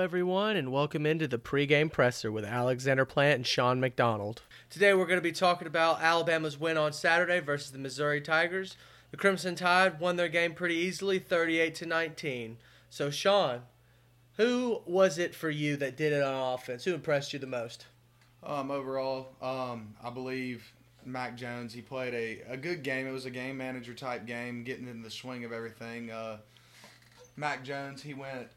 Hello, everyone, and welcome into the pregame presser with Alexander Plant and Shawn McDonald. Today, we're going to be talking about Alabama's win on Saturday versus the Missouri Tigers. The Crimson Tide won their game pretty easily, 38 to 19. So, Shawn, who was it for you that did it on offense? Who impressed you the most? Um, overall, um, I believe Mac Jones. He played a, a good game. It was a game manager type game, getting in the swing of everything. Uh, Mac Jones, he went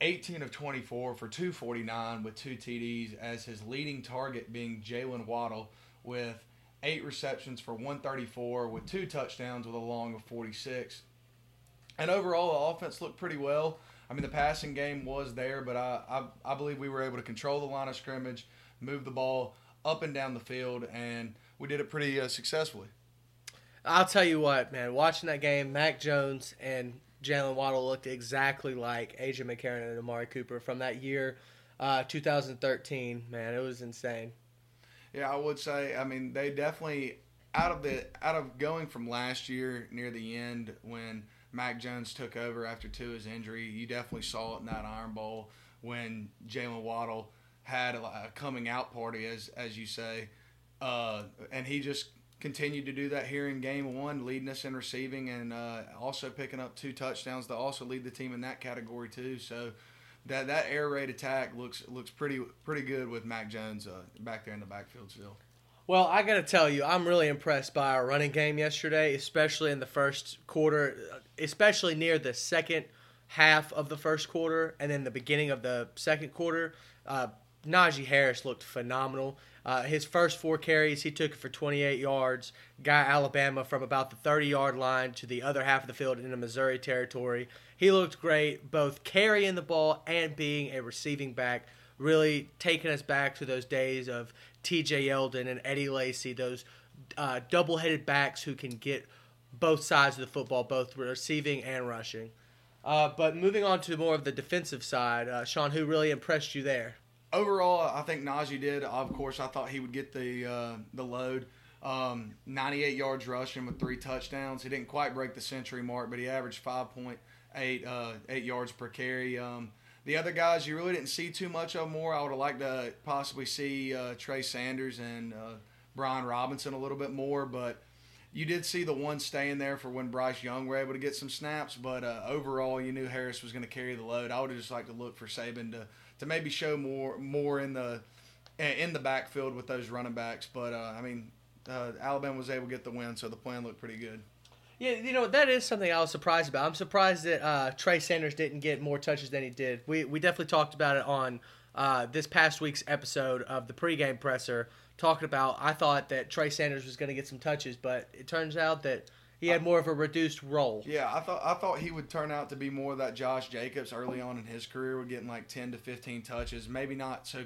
18 of 24 for 249 with two TDs, as his leading target being Jaylen Waddle with eight receptions for 134 with two touchdowns with a long of 46. And overall, the offense looked pretty well. I mean, the passing game was there, but I, I, I believe we were able to control the line of scrimmage, move the ball up and down the field, and we did it pretty uh, successfully. I'll tell you what, man. Watching that game, Mac Jones and Jaylen Waddle looked exactly like AJ McCarron and Amari Cooper from that year, uh, 2013. Man, it was insane. Yeah, I would say. I mean, they definitely out of the out of going from last year near the end when Mac Jones took over after Tua's injury. You definitely saw it in that Iron Bowl when Jaylen Waddle had a, coming out party, as as you say, uh, and he just continued to do that here in game one, leading us in receiving and uh, also picking up two touchdowns to also lead the team in that category too. So that that air raid attack looks looks pretty pretty good with Mac Jones uh, back there in the backfield still. Well, I got to tell you, I'm really impressed by our running game yesterday, especially in the first quarter, especially near the second half of the first quarter and then the beginning of the second quarter. Uh, Najee Harris looked phenomenal. Uh, his first four carries, he took it for 28 yards. Got Alabama from about the 30 yard line to the other half of the field into Missouri territory. He looked great, both carrying the ball and being a receiving back, really taking us back to those days of TJ Yeldon and Eddie Lacy, those uh, double headed backs who can get both sides of the football, both receiving and rushing. Uh, but moving on to more of the defensive side, uh, Shawn, who really impressed you there? Overall, I think Najee did. Of course, I thought he would get the uh, the load. Um, 98 yards rushing with three touchdowns. He didn't quite break the century mark, but he averaged 5.8 uh, eight yards per carry. Um, the other guys, you really didn't see too much of more. I would have liked to possibly see uh, Trey Sanders and uh, Brian Robinson a little bit more, but you did see the one staying there for when Bryce Young were able to get some snaps. But uh, overall, you knew Harris was going to carry the load. I would have just liked to look for Saban to to maybe show more more in the in the backfield with those running backs. But uh, I mean, uh, Alabama was able to get the win, so the plan looked pretty good. Yeah, you know that is something I was surprised about. I'm surprised that uh, Trey Sanders didn't get more touches than he did. We we definitely talked about it on uh, this past week's episode of the pregame presser, talking about I thought that Trey Sanders was going to get some touches, but it turns out that he had more of a reduced role. Yeah, I thought I thought he would turn out to be more that Josh Jacobs early on in his career, with getting like ten to fifteen touches. Maybe not so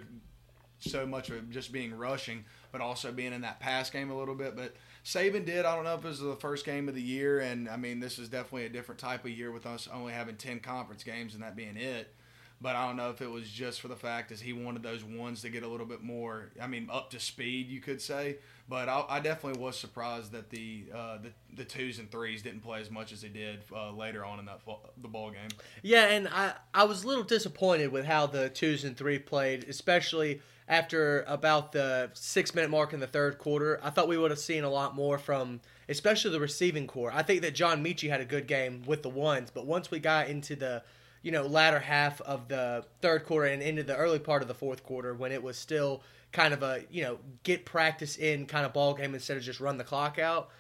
so much of just being rushing, but also being in that pass game a little bit. But Saban did. I don't know if it was the first game of the year, and I mean this is definitely a different type of year with us only having ten conference games and that being it. But I don't know if it was just for the fact as he wanted those ones to get a little bit more. I mean, up to speed, you could say. But I, I definitely was surprised that the, uh, the the twos and threes didn't play as much as they did uh, later on in that the ball game. Yeah, and I I was a little disappointed with how the twos and three played, especially after about the six minute mark in the third quarter. I thought we would have seen a lot more from, especially the receiving core. I think that John Metchie had a good game with the ones, but once we got into the you know latter half of the third quarter and into the early part of the fourth quarter when it was still kind of a you know get practice in kind of ball game instead of just run the clock out.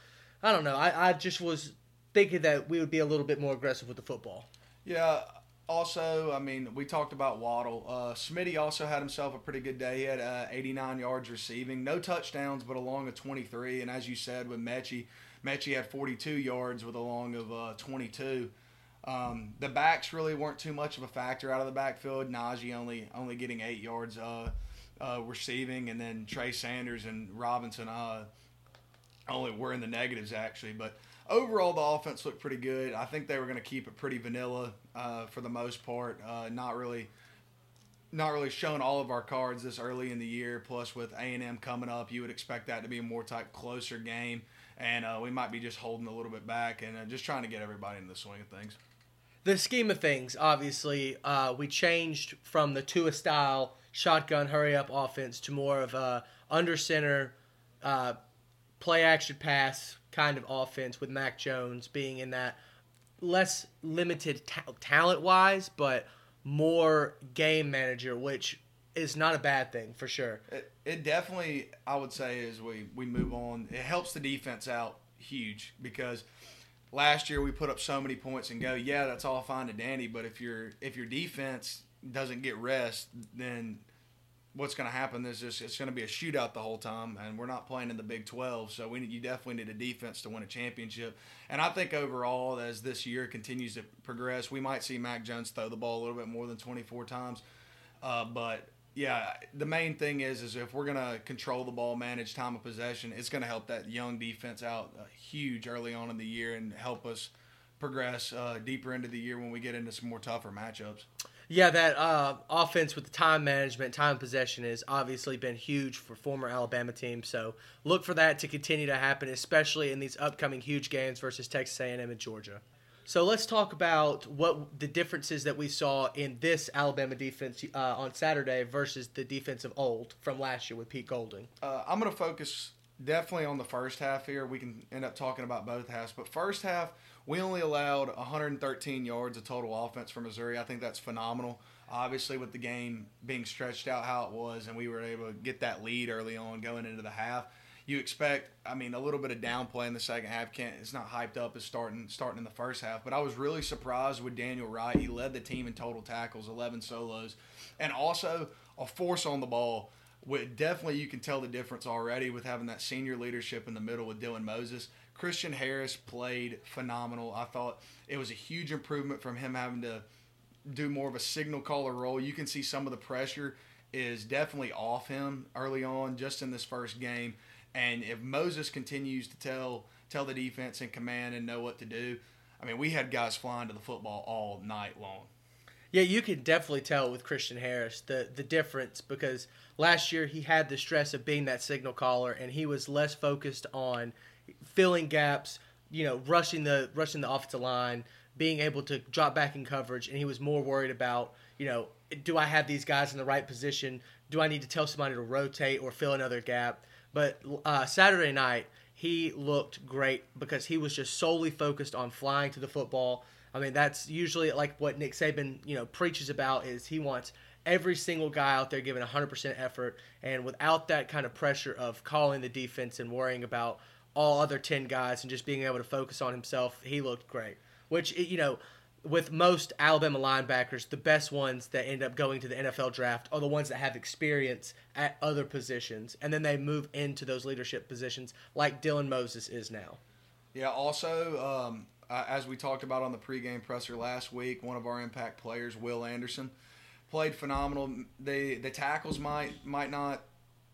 I don't know. I, I just was thinking that we would be a little bit more aggressive with the football. Yeah. Also, I mean, we talked about Waddle. Uh, Smitty also had himself a pretty good day. He had uh, 89 yards receiving, no touchdowns, but along of 23. And as you said, with Metchie, Metchie had 42 yards with a long of uh, 22. Um, the backs really weren't too much of a factor out of the backfield. Najee only only getting eight yards uh, uh, receiving, and then Trey Sanders and Robinson uh, only were in the negatives actually. But overall, the offense looked pretty good. I think they were going to keep it pretty vanilla uh, for the most part. Uh, not really, not really showing all of our cards this early in the year. Plus, with A and M coming up, you would expect that to be a more type closer game, and uh, we might be just holding a little bit back and uh, just trying to get everybody in the swing of things. The scheme of things, obviously, uh, we changed from the Tua style shotgun hurry up offense to more of a under center uh, play action pass kind of offense with Mac Jones being in that less limited ta- talent wise, but more game manager, which is not a bad thing for sure. It, it definitely, I would say, as we, we move on, it helps the defense out huge because last year we put up so many points and go, yeah, that's all fine to Danny, but if your if your defense doesn't get rest, then what's going to happen is just it's going to be a shootout the whole time, and we're not playing in the Big 12, so we you definitely need a defense to win a championship. And I think overall, as this year continues to progress, we might see Mac Jones throw the ball a little bit more than 24 times, uh, but yeah, the main thing is is if we're gonna control the ball, manage time of possession, it's gonna help that young defense out uh, huge early on in the year and help us progress uh, deeper into the year when we get into some more tougher matchups. Yeah, that uh, offense with the time management, time possession has obviously been huge for former Alabama teams. So look for that to continue to happen, especially in these upcoming huge games versus Texas A&M and Georgia. So let's talk about what the differences that we saw in this Alabama defense uh, on Saturday versus the defense of old from last year with Pete Golding. Uh, I'm going to focus definitely on the first half here. We can end up talking about both halves, but first half we only allowed 113 yards of total offense for Missouri. I think that's phenomenal. Obviously, with the game being stretched out how it was, and we were able to get that lead early on going into the half you expect, I mean, a little bit of downplay in the second half. Can't it's not hyped up as starting starting in the first half. But I was really surprised with Daniel Wright. He led the team in total tackles, 11 solos, and also a force on the ball. With definitely, you can tell the difference already with having that senior leadership in the middle with Dylan Moses. Christian Harris played phenomenal. I thought it was a huge improvement from him having to do more of a signal caller role. You can see some of the pressure is definitely off him early on, just in this first game. And if Moses continues to tell tell the defense and command and know what to do, I mean, we had guys flying to the football all night long. Yeah, you can definitely tell with Christian Harris the the difference because last year he had the stress of being that signal caller and he was less focused on filling gaps, you know, rushing the rushing the offensive line, being able to drop back in coverage, and he was more worried about, you know, do I have these guys in the right position? Do I need to tell somebody to rotate or fill another gap? But uh, Saturday night, he looked great because he was just solely focused on flying to the football. I mean, that's usually like what Nick Saban, you know, preaches about is he wants every single guy out there giving 100% effort and without that kind of pressure of calling the defense and worrying about all other 10 guys and just being able to focus on himself, he looked great. Which, you know, with most Alabama linebackers, the best ones that end up going to the NFL draft are the ones that have experience at other positions, and then they move into those leadership positions like Dylan Moses is now. Yeah. Also, um, as we talked about on the pregame presser last week, one of our impact players, Will Anderson, played phenomenal. They the tackles might might not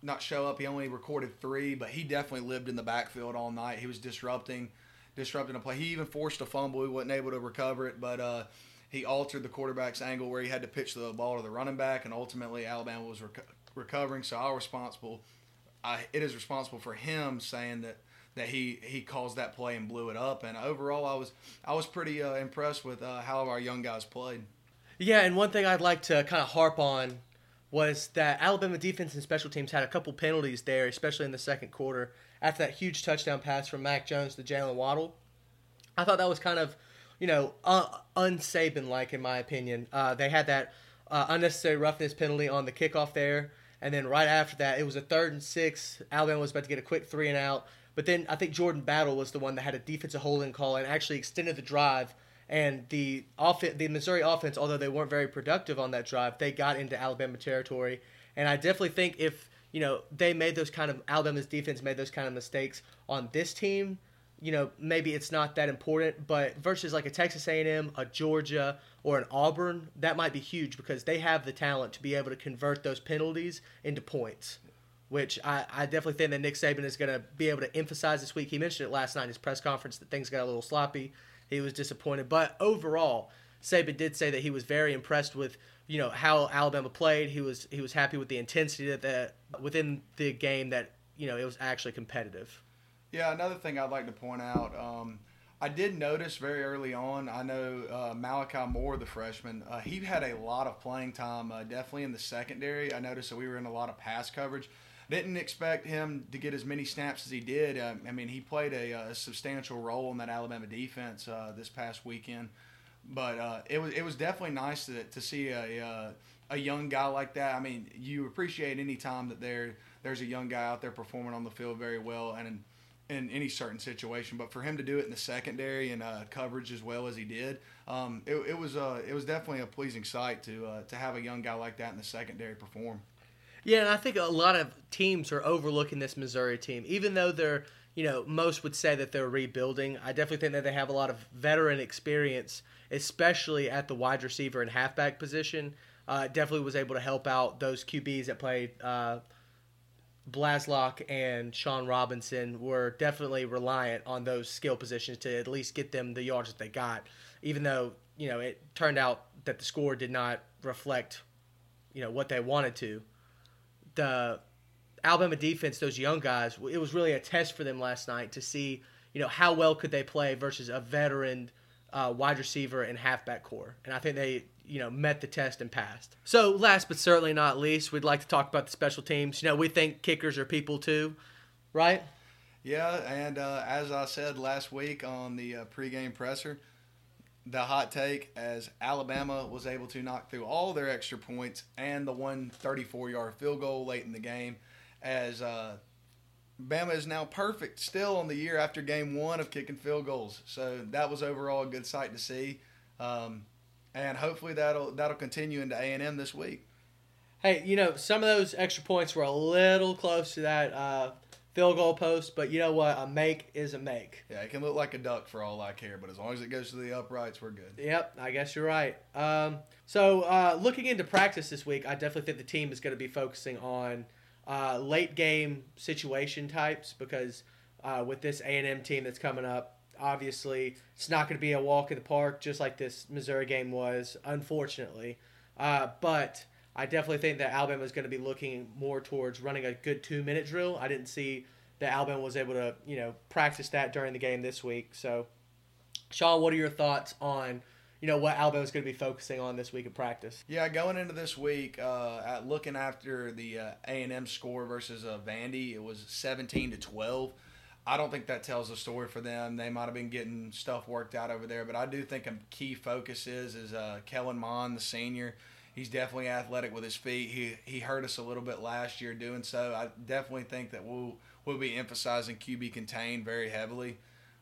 not show up. He only recorded three, but he definitely lived in the backfield all night. He was disrupting disrupting a play. He even forced a fumble. He wasn't able to recover it, but uh, he altered the quarterback's angle where he had to pitch the ball to the running back, and ultimately Alabama was rec- recovering. So our responsible, uh, it is responsible for him saying that that he he caused that play and blew it up. And overall, I was I was pretty uh, impressed with uh, how our young guys played. Yeah, and one thing I'd like to kind of harp on was that Alabama defense and special teams had a couple penalties there, especially in the second quarter after that huge touchdown pass from Mac Jones to Jaylen Waddle. I thought that was kind of, you know, uh, unsaban like in my opinion. Uh, they had that uh, unnecessary roughness penalty on the kickoff there, and then right after that, it was a third and six. Alabama was about to get a quick three and out, but then I think Jordan Battle was the one that had a defensive holding call and actually extended the drive. And the off- the Missouri offense, although they weren't very productive on that drive, they got into Alabama territory. And I definitely think if you know, they made those kind of Alabama's defense made those kind of mistakes on this team. You know, maybe it's not that important, but versus like a Texas A&M, a Georgia, or an Auburn, that might be huge because they have the talent to be able to convert those penalties into points. Which I, I definitely think that Nick Saban is going to be able to emphasize this week. He mentioned it last night in his press conference that things got a little sloppy. He was disappointed, but overall, Saban did say that he was very impressed with you know how Alabama played. He was he was happy with the intensity that the, within the game that you know it was actually competitive. Yeah, another thing I'd like to point out. Um, I did notice very early on. I know uh, Malachi Moore, the freshman, uh, he had a lot of playing time, uh, definitely in the secondary. I noticed that we were in a lot of pass coverage. Didn't expect him to get as many snaps as he did. Um, I mean, he played a, a, substantial role in that Alabama defense uh, this past weekend. But uh, it was it was definitely nice to, to see a uh, a young guy like that. I mean, you appreciate any time that there there's a young guy out there performing on the field very well and in any certain situation. But for him to do it in the secondary and uh, coverage as well as he did, um, it, it, was uh, it was definitely a pleasing sight to uh, to have a young guy like that in the secondary perform. Yeah, and I think a lot of teams are overlooking this Missouri team, even though they're you know most would say that they're rebuilding. I definitely think that they have a lot of veteran experience, especially at the wide receiver and halfback position. Uh, definitely was able to help out those QBs that played uh, Bazelak and Shawn Robinson were definitely reliant on those skill positions to at least get them the yards that they got, even though you know it turned out that the score did not reflect you know what they wanted to. The Alabama defense, those young guys, it was really a test for them last night to see you know how well could they play versus a veteran uh, wide receiver and halfback core, and I think they you know met the test and passed. So last but certainly not least, we'd like to talk about the special teams. You know, we think kickers are people too, right? Yeah, and uh, as I said last week on the uh, pregame presser, the hot take as Alabama was able to knock through all their extra points and the one 34 yard field goal late in the game, as uh, Bama is now perfect still on the year after game one of kicking field goals. So that was overall a good sight to see. Um, and hopefully that'll that'll continue into A and M this week. Hey, you know some of those extra points were a little close to that uh, field goal post, but you know what? A make is a make. Yeah, it can look like a duck for all I care, but as long as it goes to the uprights, we're good. Yep, I guess you're right. Um, so uh, looking into practice this week, I definitely think the team is going to be focusing on uh, late game situation types because uh, with this A and M team that's coming up, obviously it's not going to be a walk in the park just like this Missouri game was, unfortunately. Uh, but I definitely think that Alabama is going to be looking more towards running a good two minute drill. I didn't see that Alabama was able to you know practice that during the game this week. So, Shawn, what are your thoughts on? you know what Alabama's going to be focusing on this week of practice. Yeah, going into this week, uh, at looking after the uh, A and M score versus uh, Vandy, it was seventeen to twelve. I don't think that tells a story for them. They might have been getting stuff worked out over there, but I do think a key focus is is uh, Kellen Mond, the senior. He's definitely athletic with his feet. He he hurt us a little bit last year doing so. I definitely think that we'll we'll be emphasizing QB contained very heavily.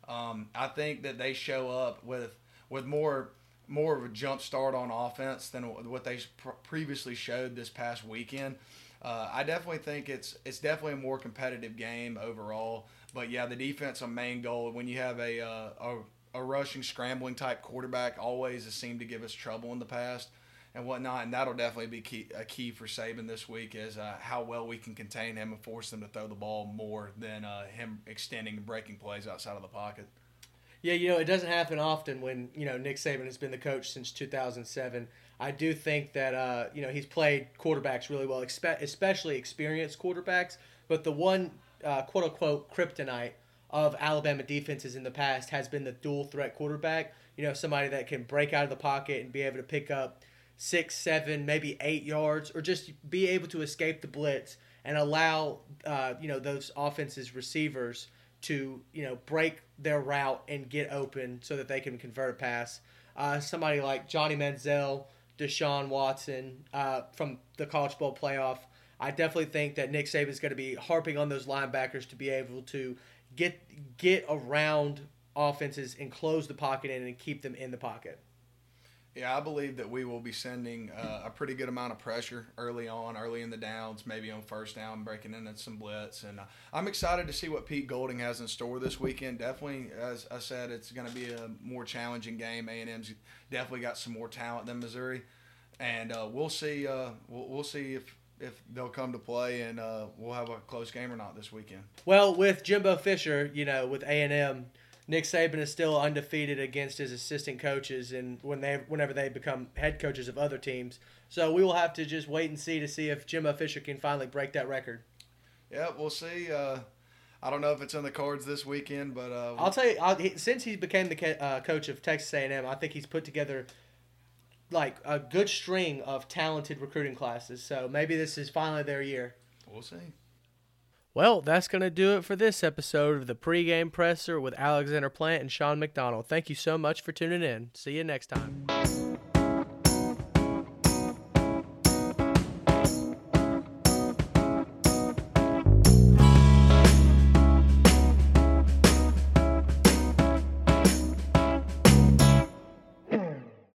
Um, I think that they show up with with more more of a jump start on offense than what they previously showed this past weekend. Uh, I definitely think it's it's definitely a more competitive game overall. But yeah, the defense a main goal. When you have a, uh, a, a rushing, scrambling type quarterback, always has seemed to give us trouble in the past and whatnot. And that'll definitely be key, a key for Saban this week is uh, how well we can contain him and force him to throw the ball more than uh, him extending and breaking plays outside of the pocket. Yeah, you know, it doesn't happen often when, you know, Nick Saban has been the coach since 2007. I do think that, uh, you know, he's played quarterbacks really well, especially experienced quarterbacks. But the one uh, quote unquote kryptonite of Alabama defenses in the past has been the dual threat quarterback. You know, somebody that can break out of the pocket and be able to pick up six, seven, maybe eight yards, or just be able to escape the blitz and allow uh, you know those offenses receivers to you know break their route and get open so that they can convert a pass. Uh, somebody like Johnny Manziel, Deshaun Watson uh, from the College Bowl playoff I definitely think that Nick Saban is going to be harping on those linebackers to be able to get get around offenses and close the pocket in and keep them in the pocket. Yeah, I believe that we will be sending uh, a pretty good amount of pressure early on, early in the downs, maybe on first down, breaking in some blitz. And uh, I'm excited to see what Pete Golding has in store this weekend. Definitely, as I said, it's going to be a more challenging game. A&M's definitely got some more talent than Missouri, and uh, we'll see. Uh, we'll, we'll see if if they'll come to play and uh, we'll have a close game or not this weekend. Well, with Jimbo Fisher, you know, with A and M, Nick Saban is still undefeated against his assistant coaches, and when they whenever they become head coaches of other teams. So we will have to just wait and see to see if Jimbo Fisher can finally break that record. Yeah, we'll see. Uh, I don't know if it's in the cards this weekend, but uh, I'll tell you, I'll, he, since he became the uh, coach of Texas A&M, I think he's put together like a good string of talented recruiting classes. So maybe this is finally their year. we'll see. Well, that's going to do it for this episode of the pregame presser with Alexander Plant and Shawn McDonald. Thank you so much for tuning in. See you next time.